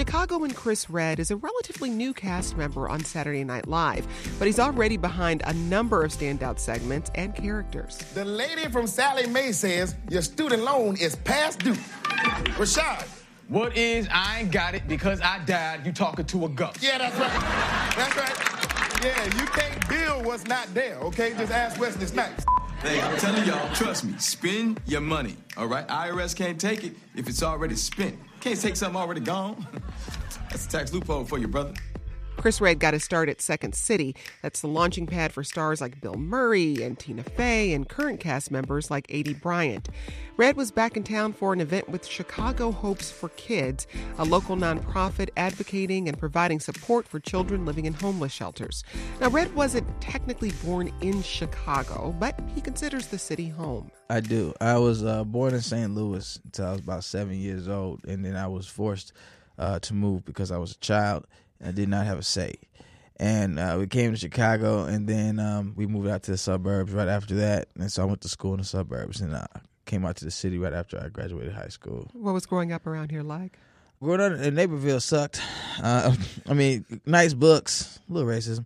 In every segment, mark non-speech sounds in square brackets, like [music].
Chicagoan Chris Redd is a relatively new cast member on Saturday Night Live, but he's already behind a number of standout segments and characters. The lady from Sallie Mae says your student loan is past due. Rashad. What is I ain't got it because I died, you talking to a ghost. Yeah, that's right. That's right. Yeah, you can't build what's not there, okay? Just ask Wesley Snipes. Hey, I'm telling y'all, trust me, spend your money, all right? IRS can't take it if it's already spent. Can't take something already gone. That's a tax loophole for you, brother. Chris Redd got his start at Second City. That's the launching pad for stars like Bill Murray and Tina Fey and current cast members like Aidy Bryant. Redd was back in town for an event with Chicago Hopes for Kids, a local nonprofit advocating and providing support for children living in homeless shelters. Now, Redd wasn't technically born in Chicago, but he considers the city home. I do. I was uh, born in St. Louis until I was about seven years old, and then I was forced uh, to move because I was a child I did not have a say. And uh, we came to Chicago, and then um, we moved out to the suburbs right after that. And so I went to school in the suburbs, and I came out to the city right after I graduated high school. What was growing up around here like? Growing up in Naperville sucked. Uh, [laughs] I mean, nice books, a little racism,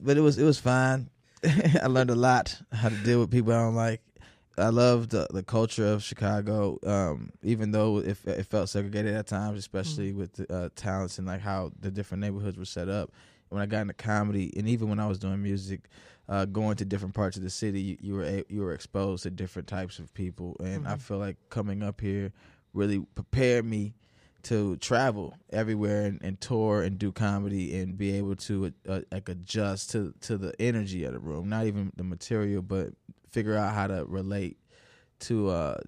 but it was it was fine. [laughs] I learned a lot how to deal with people I don't like. I loved the, the culture of Chicago, um, even though it, it, felt segregated at times, especially mm-hmm. with the, uh, talents and like how the different neighborhoods were set up. When I got into comedy, and even when I was doing music, uh, going to different parts of the city, you, you, were you were exposed to different types of people, and mm-hmm. I feel like coming up here really prepared me to travel everywhere and, and, tour and do comedy and be able to uh, like adjust to to the energy of the room, not even the material, but figure out how to relate to uh,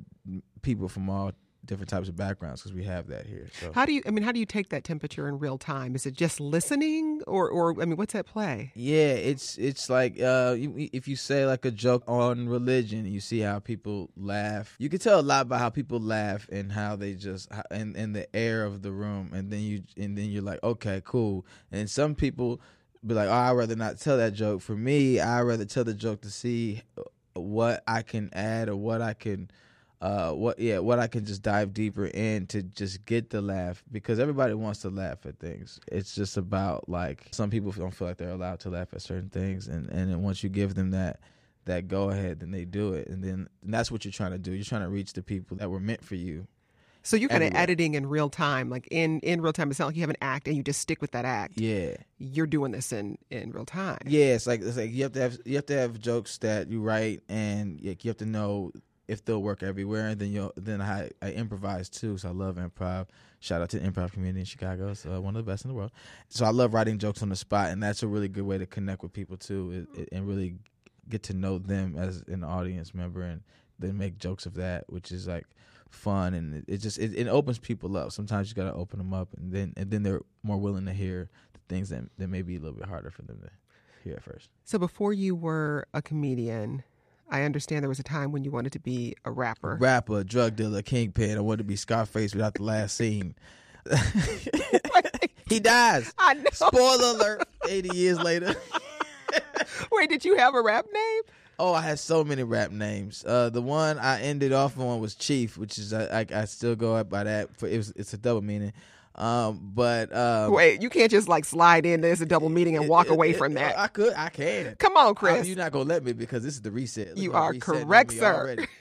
people from all different types of backgrounds because we have that here. So. How do you? I mean, how do you take that temperature in real time? Is it just listening, or, or I mean, what's at play? Yeah, it's it's like uh, if you say like a joke on religion, you see how people laugh. You can tell a lot by how people laugh and how they just and and the air of the room, and then you and then you're like, okay, cool. And some people be like, oh, I'd rather not tell that joke. For me, I'd rather tell the joke to see what I can add or what I can uh what yeah what I can just dive deeper in to just get the laugh because everybody wants to laugh at things. It's just about like some people don't feel like they're allowed to laugh at certain things and and then once you give them that that go ahead then they do it and then and that's what you're trying to do. You're trying to reach the people that were meant for you so you're kind of editing in real time, like in in real time. It's not like you have an act and you just stick with that act. Yeah, you're doing this in in real time. Yeah, it's like it's like you have to have you have to have jokes that you write, and you have to know if they'll work everywhere. And then you then I, I improvise too, so I love improv. Shout out to the improv community in Chicago. It's uh, one of the best in the world. So I love writing jokes on the spot, and that's a really good way to connect with people too, it, it, and really get to know them as an audience member, and then make jokes of that, which is like fun and it, it just it, it, opens people up. Sometimes you got to open them up, and then and then they're more willing to hear the things that that may be a little bit harder for them to hear at first. So before you were a comedian. I understand there was a time when you wanted to be a rapper. Rapper, drug dealer, kingpin. I wanted to be Scarface without the last scene. [laughs] he dies. I know. Spoiler alert. Eighty years later. [laughs] Wait, did you have a rap name? Oh, I had so many rap names. Uh, the one I ended off on was Chief, which is I, I, I still go up by that. For it was, it's a double meaning. Um, but um, wait, you can't just like slide in. There's a double meeting and walk it, away it, from that. I could, I can. Come on, Chris. I, you're not gonna let me because this is the reset. Look you are correct, sir. [laughs] [laughs]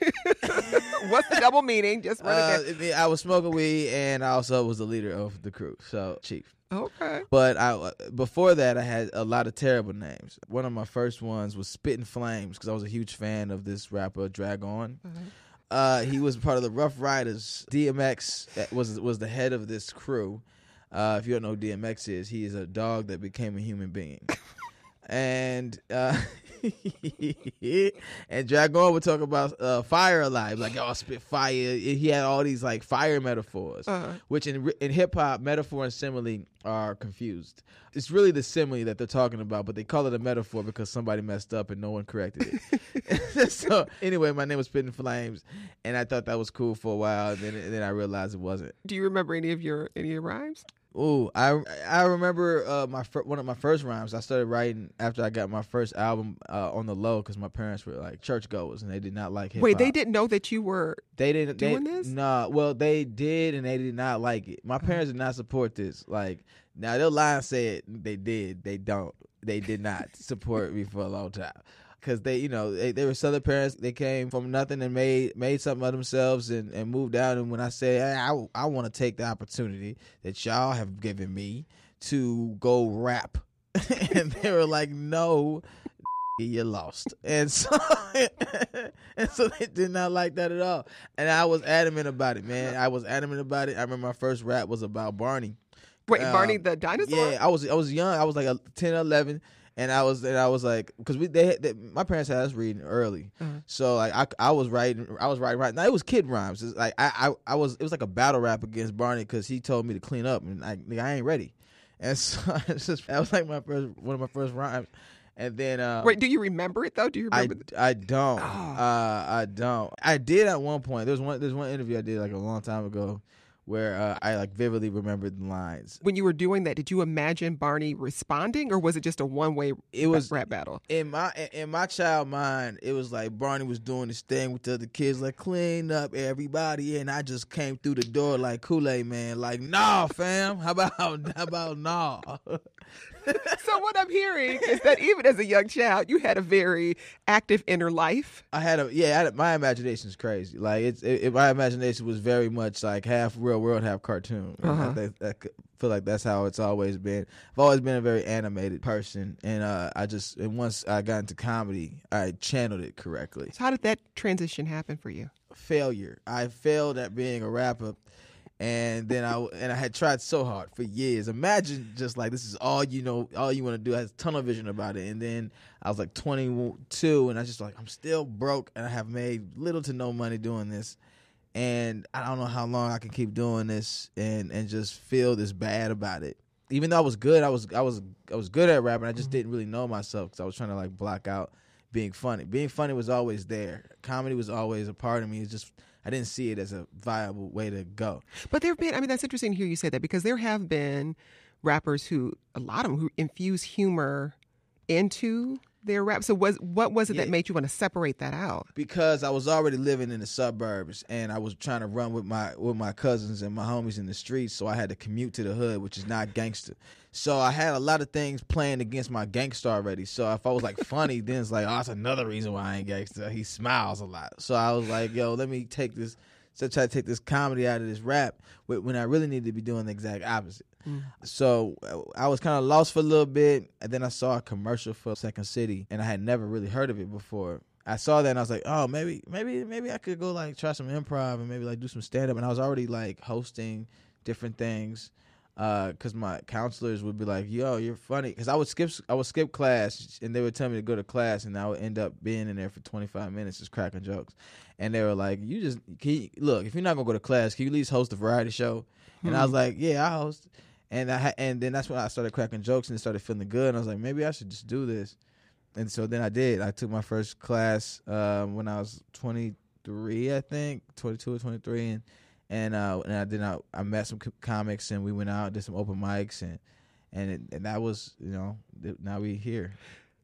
What's the double meaning? Just run uh, I was smoking weed, and I also was the leader of the crew. So, Chief. Okay. But I before that I had a lot of terrible names. One of my first ones was Spitting Flames because I was a huge fan of this rapper Drag-On. Mm-hmm. Uh, he was part of the Ruff Ryders. DMX was was the head of this crew. Uh, if you don't know who DMX is, he is a dog that became a human being. [laughs] and uh, [laughs] [laughs] and Drag-On would talk about uh, fire alive, like oh, spit fire. He had all these like fire metaphors, Uh-huh. which in in hip hop, metaphor and simile are confused. It's really the simile that they're talking about, but they call it a metaphor because somebody messed up and no one corrected it. [laughs] [laughs] so anyway, my name was Spitting Flames, and I thought that was cool for a while. And then, and then I realized it wasn't. Do you remember any of your any of your rhymes? Ooh, I I remember uh, my fir- one of my first rhymes. I started writing after I got my first album uh, on the low because my parents were like churchgoers and they did not like hip. Wait, they didn't know that you were. They didn't doing they, this? Nah, well they did and they did not like it. My parents did not support this. Like now they'll lie and say it. They did. They don't. They did not support me for a long time. Cause they, you know, they, they were Southern parents. They came from nothing and made made something of themselves and, and moved out. And when I say hey, I I want to take the opportunity that y'all have given me to go rap, [laughs] and they were like, no, [laughs] you lost. And so [laughs] and so they did not like that at all. And I was adamant about it, man. I was adamant about it. I remember my first rap was about Barney. Wait, Um, Barney the dinosaur. Yeah, I was I was young. I was like a 10 or 11 and I was and I was like cuz we they, they my parents had us reading early. So like I, I was writing I was writing right. Now it was kid rhymes. It's like I, I I was it was like a battle rap against Barney cuz he told me to clean up and I nigga, I ain't ready. And [laughs] so it's just that was like my first one of my first rhymes. And then uh Wait, do you remember it though? Do you I, remember? the- I don't. Oh. Uh, I don't. I did at one point. There's one. There's one interview I did like a long time ago, where uh, I like vividly remembered the lines. when you were doing that, did you imagine Barney responding, or was it just a one-way It was- rap battle? In my in my child mind, it was like Barney was doing this thing with the other kids, like clean up everybody, and I just came through the door like Kool Aid man, like nah, fam. How about [laughs] how about nah? [laughs] so what I'm hearing is that even as a young child, you had a very active inner life. I had a yeah. I had, my imagination's crazy. Like it's it, it- my imagination was very much like half real world, half cartoon. Uh-huh. I, I feel like that's how it's always been. I've always been a very animated person, and uh, I just and once I got into comedy, I channeled it correctly. So how did that transition happen for you? Failure. I failed at being a rapper. And then I and I had tried so hard for years. Imagine just like this is all you know, all you want to do. I had tunnel vision about it. And then I was like 22, and I just like I'm still broke, and I have made little to no money doing this, and I don't know how long I can keep doing this, and and just feel this bad about it. Even though I was good, I was I was I was good at rapping. I just mm-hmm. didn't really know myself because I was trying to like block out being funny. Being funny was always there. Comedy was always a part of me. It's just I didn't see it as a viable way to go. But there have been, I mean, that's interesting to hear you say that because there have been rappers who, a lot of them, who infuse humor into their rap. So was what was it Yeah. that made you want to separate that out? because I was already living in the suburbs and I was trying to run with my with my cousins and my homies in the streets, so I had to commute to the hood, which is not gangster. So I had a lot of things playing against my gangster already. So if I was like funny, then it's like, oh, that's another reason why I ain't gangster. He smiles a lot. So I was like, yo, let me take this. So try to take this comedy out of this rap when I really need to be doing the exact opposite. So uh, I was kind of lost for a little bit, and then I saw a commercial for Second City, and I had never really heard of it before. I saw that and I was like, oh, maybe, maybe, maybe I could go like try some improv and maybe like do some stand up. And I was already like hosting different things because my counselors would be like, yo, you're funny. Because I would skip, I would skip class, and they would tell me to go to class, and I would end up being in there for 25 minutes just cracking jokes. And they were like, you just can you, look if you're not gonna go to class, can you at least host a variety show? And I was like, yeah, I host. And I ha- and then that's when I started cracking jokes and it started feeling good. And I was like, maybe I should just do this. And so then I did. I took my first class um, when I was 23, I think, 22 or 23, and and uh, and I then I, I met some co- comics and we went out did some open mics and and it, and that was you know now we here.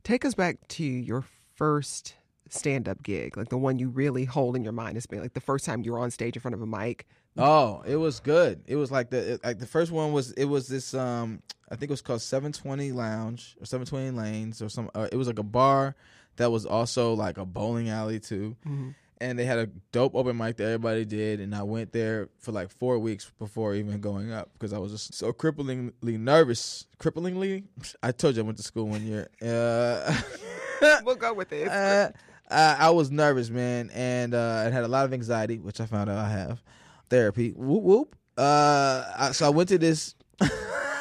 Take us back to your first stand up gig, like the one you really hold in your mind as being like the first time you were on stage in front of a mic. Oh, it was good. It was like the like the first one was it was this um I think it was called 720 Lounge or 720 Lanes or some. Uh, it was like a bar that was also like a bowling alley too, and they had a dope open mic that everybody did, and I went there for like four weeks before even going up because I was just so cripplingly nervous. Cripplingly, [laughs] I told you I went to school one year. [laughs] Uh, We'll go with it. [laughs] uh, I was nervous, man, and uh, I had a lot of anxiety, which I found out I have. Therapy, whoop whoop. Uh, I, so I went to this.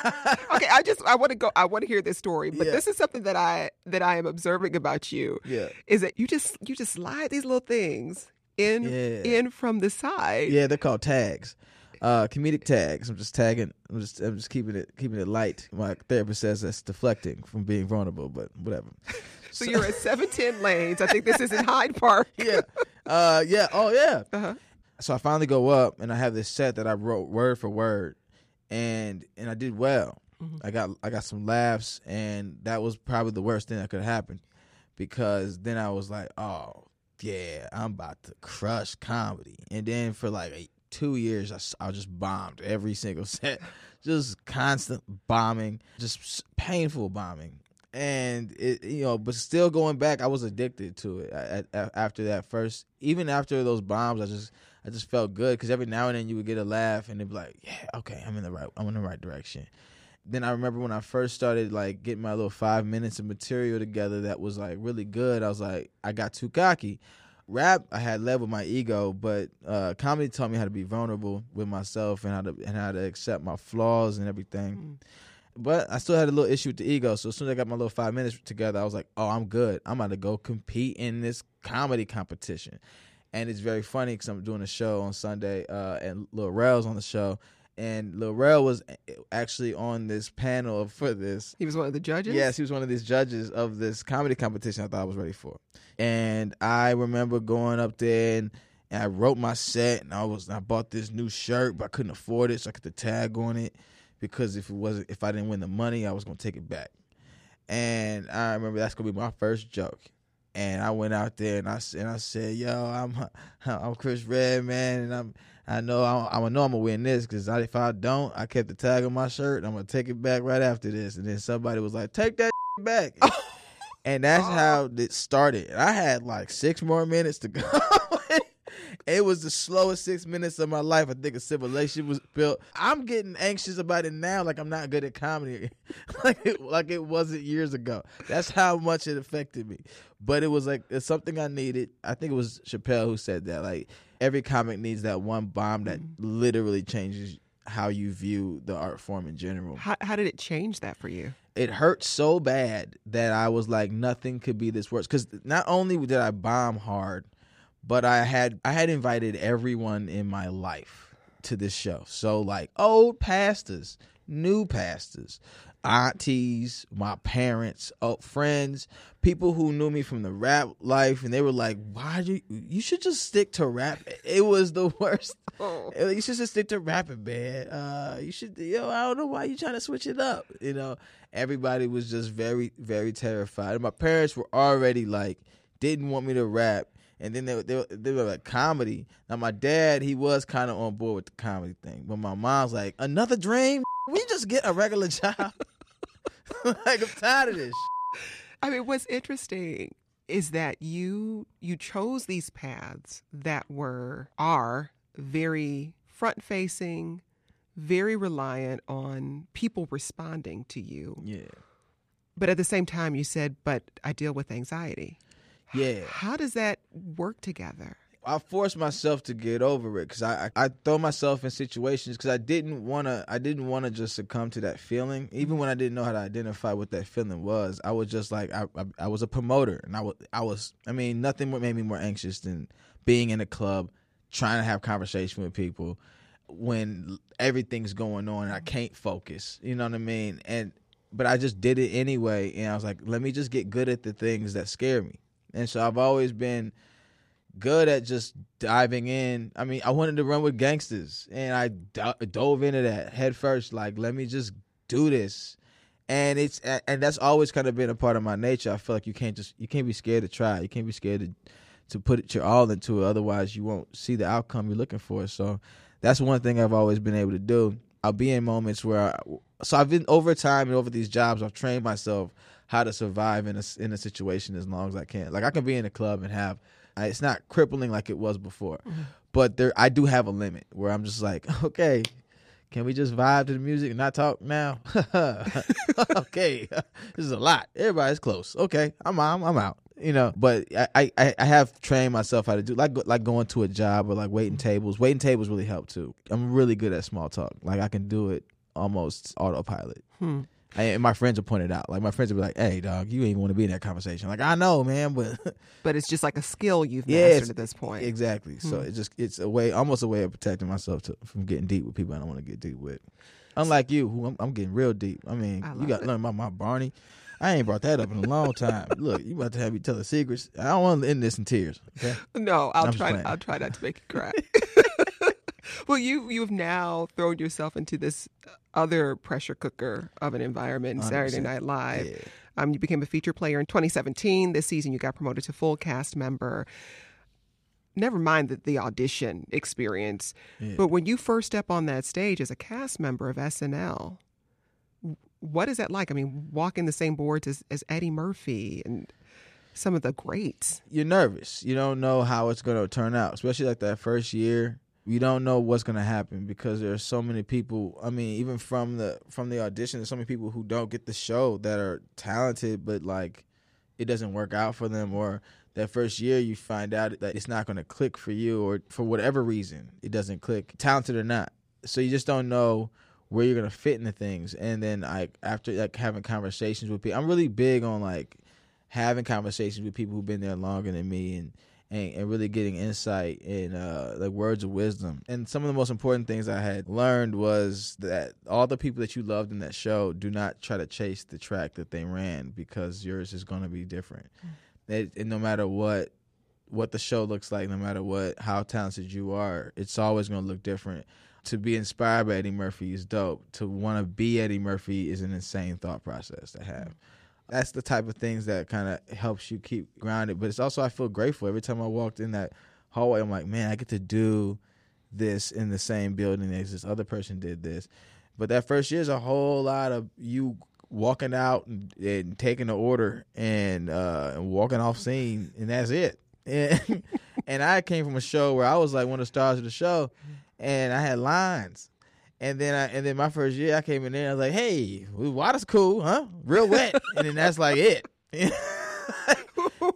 [laughs] okay, I just I want to go. I want to hear this story, but Yeah. this is something that I that I am observing about you. Yeah. is that you just you just slide these little things in Yeah. in from the side. Yeah, they're called tags. Uh, comedic tags. I'm just tagging. I'm just I'm just keeping it keeping it light. My therapist says that's deflecting from being vulnerable, but whatever. [laughs] So you're at seven ten lanes. I think this is in Hyde Park. [laughs] yeah. Uh, yeah. Oh, yeah. Uh-huh. So I finally go up and I have this set that I wrote word for word, and and I did well. Mm-hmm. I got I got some laughs, and that was probably the worst thing that could happen, because then I was like, oh yeah, I'm about to crush comedy, and then for like eight, two years, I, I just bombed every single [laughs] set, just constant bombing, just painful bombing. And it, you know, but still going back, I was addicted to it. I, I, after that first, even after those bombs, I just, I just felt good because every now and then you would get a laugh, and it'd be like, yeah, okay, I'm in the right, I'm in the right direction. Then I remember when I first started like getting my little five minutes of material together that was like really good. I was like, I got too cocky. Rap, I had led with my ego, but uh, comedy taught me how to be vulnerable with myself and how to and how to accept my flaws and everything. But I still had a little issue with the ego. So as soon as I got my little five minutes together, I was like, oh, I'm good. I'm about to go compete in this comedy competition. And it's very funny because I'm doing a show on Sunday, uh, and Lil Rel's on the show. And Lil Rel was actually on this panel for this. He was one of the judges. Yes, he was one of these judges of this comedy competition I thought I was ready for. And I remember going up there and, and I wrote my set and I was I bought this new shirt, but I couldn't afford it, so I put the tag on it because if it wasn't if I didn't win the money, I was gonna take it back. And I remember that's gonna be my first joke. And I went out there and I and I said, "Yo, I'm [laughs] I'm Chris Redd, man, and I'm I know I, I know I'm gonna win this because if I don't, I kept the tag on my shirt. And I'm gonna take it back right after this." And then somebody was like, "Take that [laughs] back," [laughs] and that's how it started. I had like six more minutes to go. It was the slowest six minutes of my life. I think a civilization was built. I'm getting anxious about it now, like I'm not good at comedy, [laughs] like it, like it wasn't years ago. That's how much it affected me. But it was like it's something I needed. I think it was Chappelle who said that. Like every comic needs that one bomb that mm-hmm. literally changes how you view the art form in general How, how did it change that for you? it hurt so bad that I was like, nothing could be this worse. Because not only did I bomb hard, but I had I had invited everyone in my life to this show. So like old pastors, new pastors, aunties, my parents, oh, friends, people who knew me from the rap life, and they were like, "Why do you? You should just stick to rap." It was the [laughs] worst. Oh. You should just stick to rapping, man. Uh, you should, yo. I don't know why you trying to switch it up. You know, everybody was just very, very terrified. And my parents were already like, didn't want me to rap. And then they, were- they, they were like comedy. Now my dad, he was kind of on board with the comedy thing, but my mom's like, another dream. [laughs] We just get a regular [laughs] job. [laughs] like I'm tired of this. I mean, what's interesting is that you you chose these paths that were are very front facing, very reliant on people responding to you. Yeah, But at the same time, you said, "But I deal with anxiety." Yeah. How does that work together? I forced myself to get over it because I, I I throw myself in situations because I didn't want to I didn't want to just succumb to that feeling even when I didn't know how to identify what that feeling was I was just like I I, I was a promoter and I was I was I mean nothing made me more anxious than being in a club trying to have conversation with people when everything's going on and I can't focus you know what I mean and but I just did it anyway and I was like let me just get good at the things that scare me and so I've always been good at just diving in. I mean, I wanted to run with gangsters, and I do- dove into that head first. Like, let me just do this, and it's and that's always kind of been a part of my nature. I feel like you can't just you can't be scared to try. You can't be scared to to put your all into it. Otherwise, you won't see the outcome you're looking for. So that's one thing I've always been able to do. I'll be in moments where, I, so I've been over time and over these jobs. I've trained myself how to survive in a in a situation as long as I can. Like I can be in a club and have it's not crippling like it was before, mm-hmm. but there I do have a limit where I'm just like, [laughs] okay, can we just vibe to the music and not talk now? [laughs] okay, [laughs] this is a lot. Everybody's close. Okay, I'm I'm, I'm out. You know, but I, I I have trained myself how to do like like going to a job or like waiting tables. Waiting tables really help too. I'm really good at small talk. Like I can do it almost autopilot. Hmm. And my friends would point it out. Like my friends would be like, "Hey, dog, you ain't even want to be in that conversation." Like I know, man, but [laughs] But it's just like a skill you've mastered it's- at this point. Exactly. So hmm. it just it's a way, almost a way of protecting myself to, from getting deep with people I don't want to get deep with. Unlike you, who I'm, I'm getting real deep. I mean, I you got to learn about my Barney. I ain't brought that up in a long time. [laughs] Look, you about to have me tell the secrets. I don't want to end this in tears. Okay. No, I'll I'm try. I'll try not to make you cry. [laughs] well, you you've now thrown yourself into this other pressure cooker of an environment, Saturday 100%. Night Live. Yeah. Um, you became a feature player in 2017. This season, you got promoted to full cast member. Never mind the, the audition experience, but when you first step on that stage as a cast member of SNL, what is that like? I mean, walking the same boards as, as Eddie Murphy and some of the greats. You're nervous. You don't know how it's going to turn out, especially like that first year. You don't know what's to happen because there are so many people. I mean, even from the from the audition, there's so many people who don't get the show that are talented, but like it doesn't work out for them or that first year you find out that it's not going to click for you or for whatever reason it doesn't click talented or not so you just don't know where you're going to fit into things and then like after like having conversations with people i'm really big on like having conversations with people who've been there longer than me and and, and really getting insight and uh, like words of wisdom. And some of the most important things I had learned was that all the people that you loved in that show do not try to chase the track that they ran because yours is going to be different. It, and no matter what what the show looks like, no matter what how talented you are, it's always going to look different. To be inspired by Eddie Murphy is dope. To want to be Eddie Murphy is an insane thought process to have that's the type of things that kind of helps you keep grounded. But it's also I feel grateful every time I walked in that hallway. I'm like, man, I get to do this in the same building as this other person did this. But that first year is a whole lot of you walking out and, and taking the order and uh, and walking off scene, and that's it. And, [laughs] and I came from a show where I was like one of the stars of the show, and I had lines. And then I and then my first year I came in there, I was like, hey, water's cool, huh? Real wet. [laughs] and then that's like it. [laughs]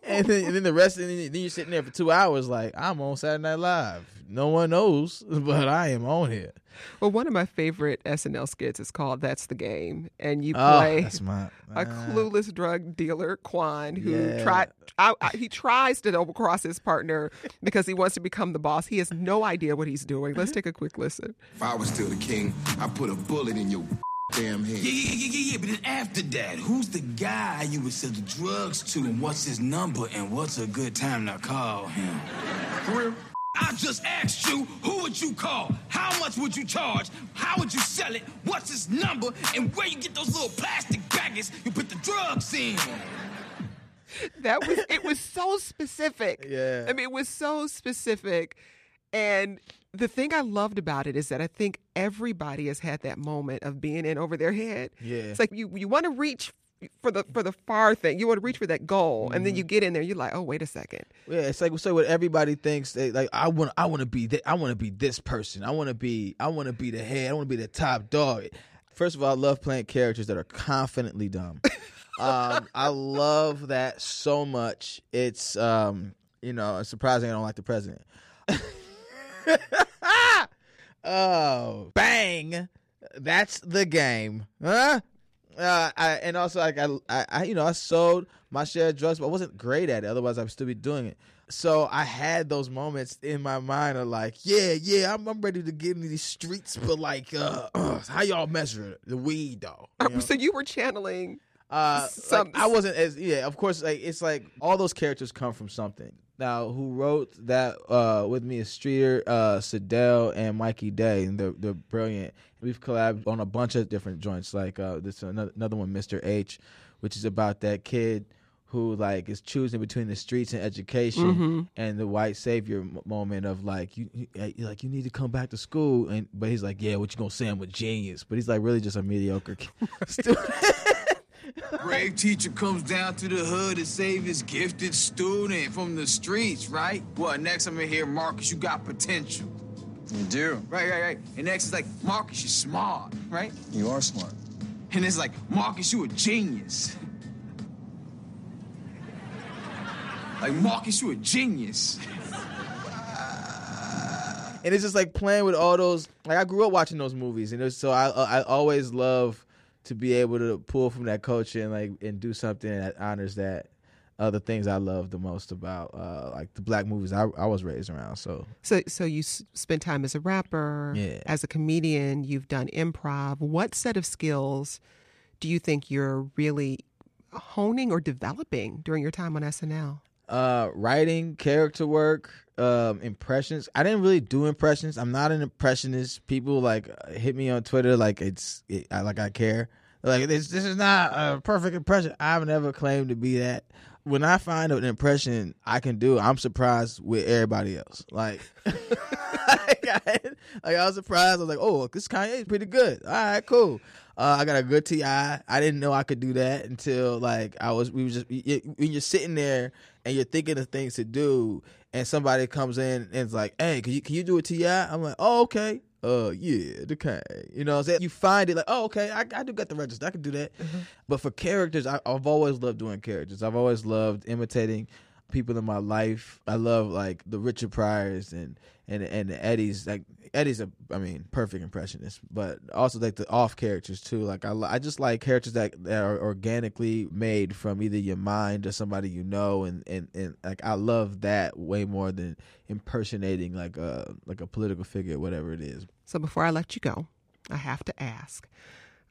and, then, and then the rest, and then you're sitting there for two hours, like I'm on Saturday Night Live. No one knows, [laughs] but I am on here. Well, one of my favorite SNL skits is called "That's the Game," and you Oh, play that's my a uh, clueless drug dealer, Quan, who Yeah. tried. I, I, he tries to double cross his partner because he wants to become the boss. He has no idea what he's doing. Let's take a quick listen. If I was still the king, I'd put a bullet in your [laughs] damn head. Yeah, yeah, yeah, yeah, yeah. But then after that, who's the guy you would sell the drugs to, and what's his number, and what's a good time to call him? For real? I just asked you, who would you call? How much would you charge? How would you sell it? What's his number? And where you get those little plastic baggies you put the drugs in? That was it. Was so specific. [laughs] Yeah. I mean, it was so specific, and the thing I loved about it is that I think everybody has had that moment of being in over their head. Yeah. It's like you you want to reach for the for the far thing. You want to reach for that goal, and Mm-hmm. then you get in there. You're like, oh, wait a second. Yeah, it's like so what everybody thinks. They like I want I want to be that I want to be this person. I want to be I want to be the head. I want to be the top dog. First of all, I love playing characters that are confidently dumb. [laughs] um, I love that so much. It's um, you know, it's surprising I don't like the president. [laughs] oh, bang! That's the game, huh? Uh, I, and also, like I, I, you know, I sold my share of drugs, but I wasn't great at it. Otherwise, I'd still be doing it. So I had those moments in my mind of like, yeah, yeah, I'm, I'm ready to get into these streets, but like, uh, [clears throat] how y'all measure the weed though? You know? So you were channeling. Uh, like, I wasn't as yeah. Of course, like it's like all those characters come from something. Now, who wrote that uh, with me is Streeter, uh, Seidell, and Mikey Day, and they're they're brilliant. We've collabed on a bunch of different joints, like uh, this another, another one, Mr. H, which is about that kid who like is choosing between the streets and education, and the white savior m- moment of like you, you uh, like you need to come back to school, and but he's like, yeah, what you gonna say? I'm a genius, but he's like really just a mediocre [laughs] student. [laughs] Brave teacher comes down to the hood to save his gifted student from the streets, right? What, next I'm gonna hear, Marcus, you got potential. You do. Right, right, right. And next is like, Marcus, you're smart, right? You are smart. And it's like, Marcus, you a genius. Like, Marcus, you a genius. and it's just like playing with all those. Like I grew up watching those movies, and it was, so I I always love to be able to pull from that culture and like and do something that honors that other things I love the most about uh, like the black movies I, I was raised around. So So, so you s- spent time as a rapper, Yeah. as a comedian. You've done improv. What set of skills do you think you're really honing or developing during your time on SNL? Uh, writing, character work, um, impressions. I didn't really do impressions. I'm not an impressionist. People like hit me on Twitter like it's it, I, like I care. Like this this is not a perfect impression. I've never claimed to be that. When I find an impression I can do, I'm surprised with everybody else. Like, [laughs] like, [laughs] I, like I was surprised. I was like, "Oh, this Kanye is pretty good. All right, cool." Uh, I got a good ti. I didn't know I could do that until like I was. We were just you- when you're sitting there and you're thinking of things to do, and somebody comes in and it's like, "Hey, can you can you do a ti?" I'm like, "Oh, okay." Uh, yeah, the kind. You know, what I'm saying you find it like, "Oh, okay, I, I do got the register. I can do that." But for characters, I, I've always loved doing characters. I've always loved imitating people in my life. I love like the Richard Pryors and and and the Eddies. Like Eddie's a, I mean, perfect impressionist, but also like the off characters too. Like I, I just like characters that, that are organically made from either your mind or somebody you know, and and and like I love that way more than impersonating like a like a political figure, whatever it is. So before I let you go, I have to ask.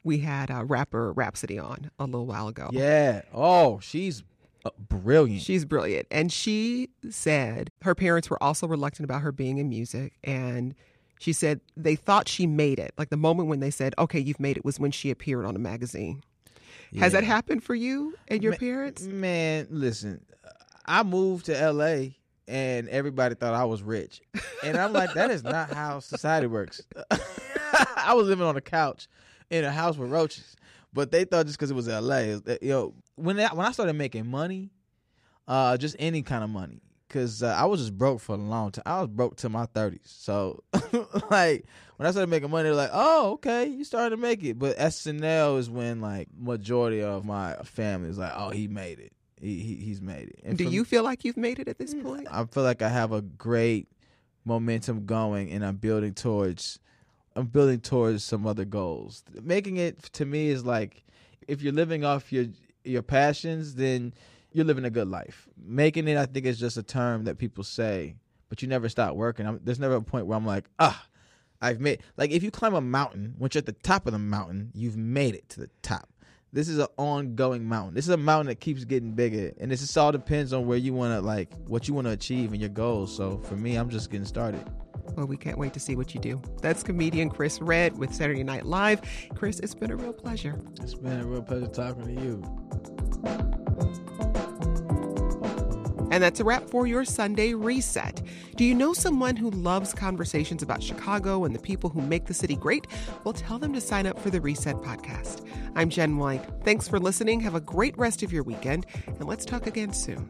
We had a rapper Rapsody on a little while ago. Yeah. Oh, she's uh, Uh, brilliant. She's brilliant. And she said her parents were also reluctant about her being in music. And she said they thought she made it. Like the moment when they said, okay, you've made it was when she appeared on a magazine. Has that happened for you and your Ma- parents? Man, listen, I moved to LA and everybody thought I was rich. And I'm like, that is not how society works. [laughs] I was living on a couch in a house with roaches. But they thought just because it was LA, it was- you know, when I, when I started making money, uh, just any kind of money, because uh, I was just broke for a long time. I was broke till my 30s. So, [laughs] like, when I started making money, they're like, oh, okay, you started to make it. But SNL is when, like, majority of my family is like, oh, he made it. He, he He's made it. And Do you me- feel like you've made it at this point? I feel like I have a great momentum going, and I'm building towards. I'm building towards some other goals. Making it to me is like if you're living off your your passions, then you're living a good life. Making it, I think, is just a term that people say, but you never stop working. I'm, there's never a point where I'm like, ah, I've made. Like if you climb a mountain, once you're at the top of the mountain, you've made it to the top. This is an ongoing mountain. This is a mountain that keeps getting bigger, and this just all depends on where you want to like what you want to achieve and your goals. So for me, I'm just getting started. Well, we can't wait to see what you do. That's comedian Chris Redd with Saturday Night Live. Chris, it's been a real pleasure. It's been a real pleasure talking to you. And that's a wrap for your Sunday reset. Do you know someone who loves conversations about Chicago and the people who make the city great? Well, tell them to sign up for the Reset podcast. I'm Jen White. Thanks for listening. Have a great rest of your weekend, and let's talk again soon.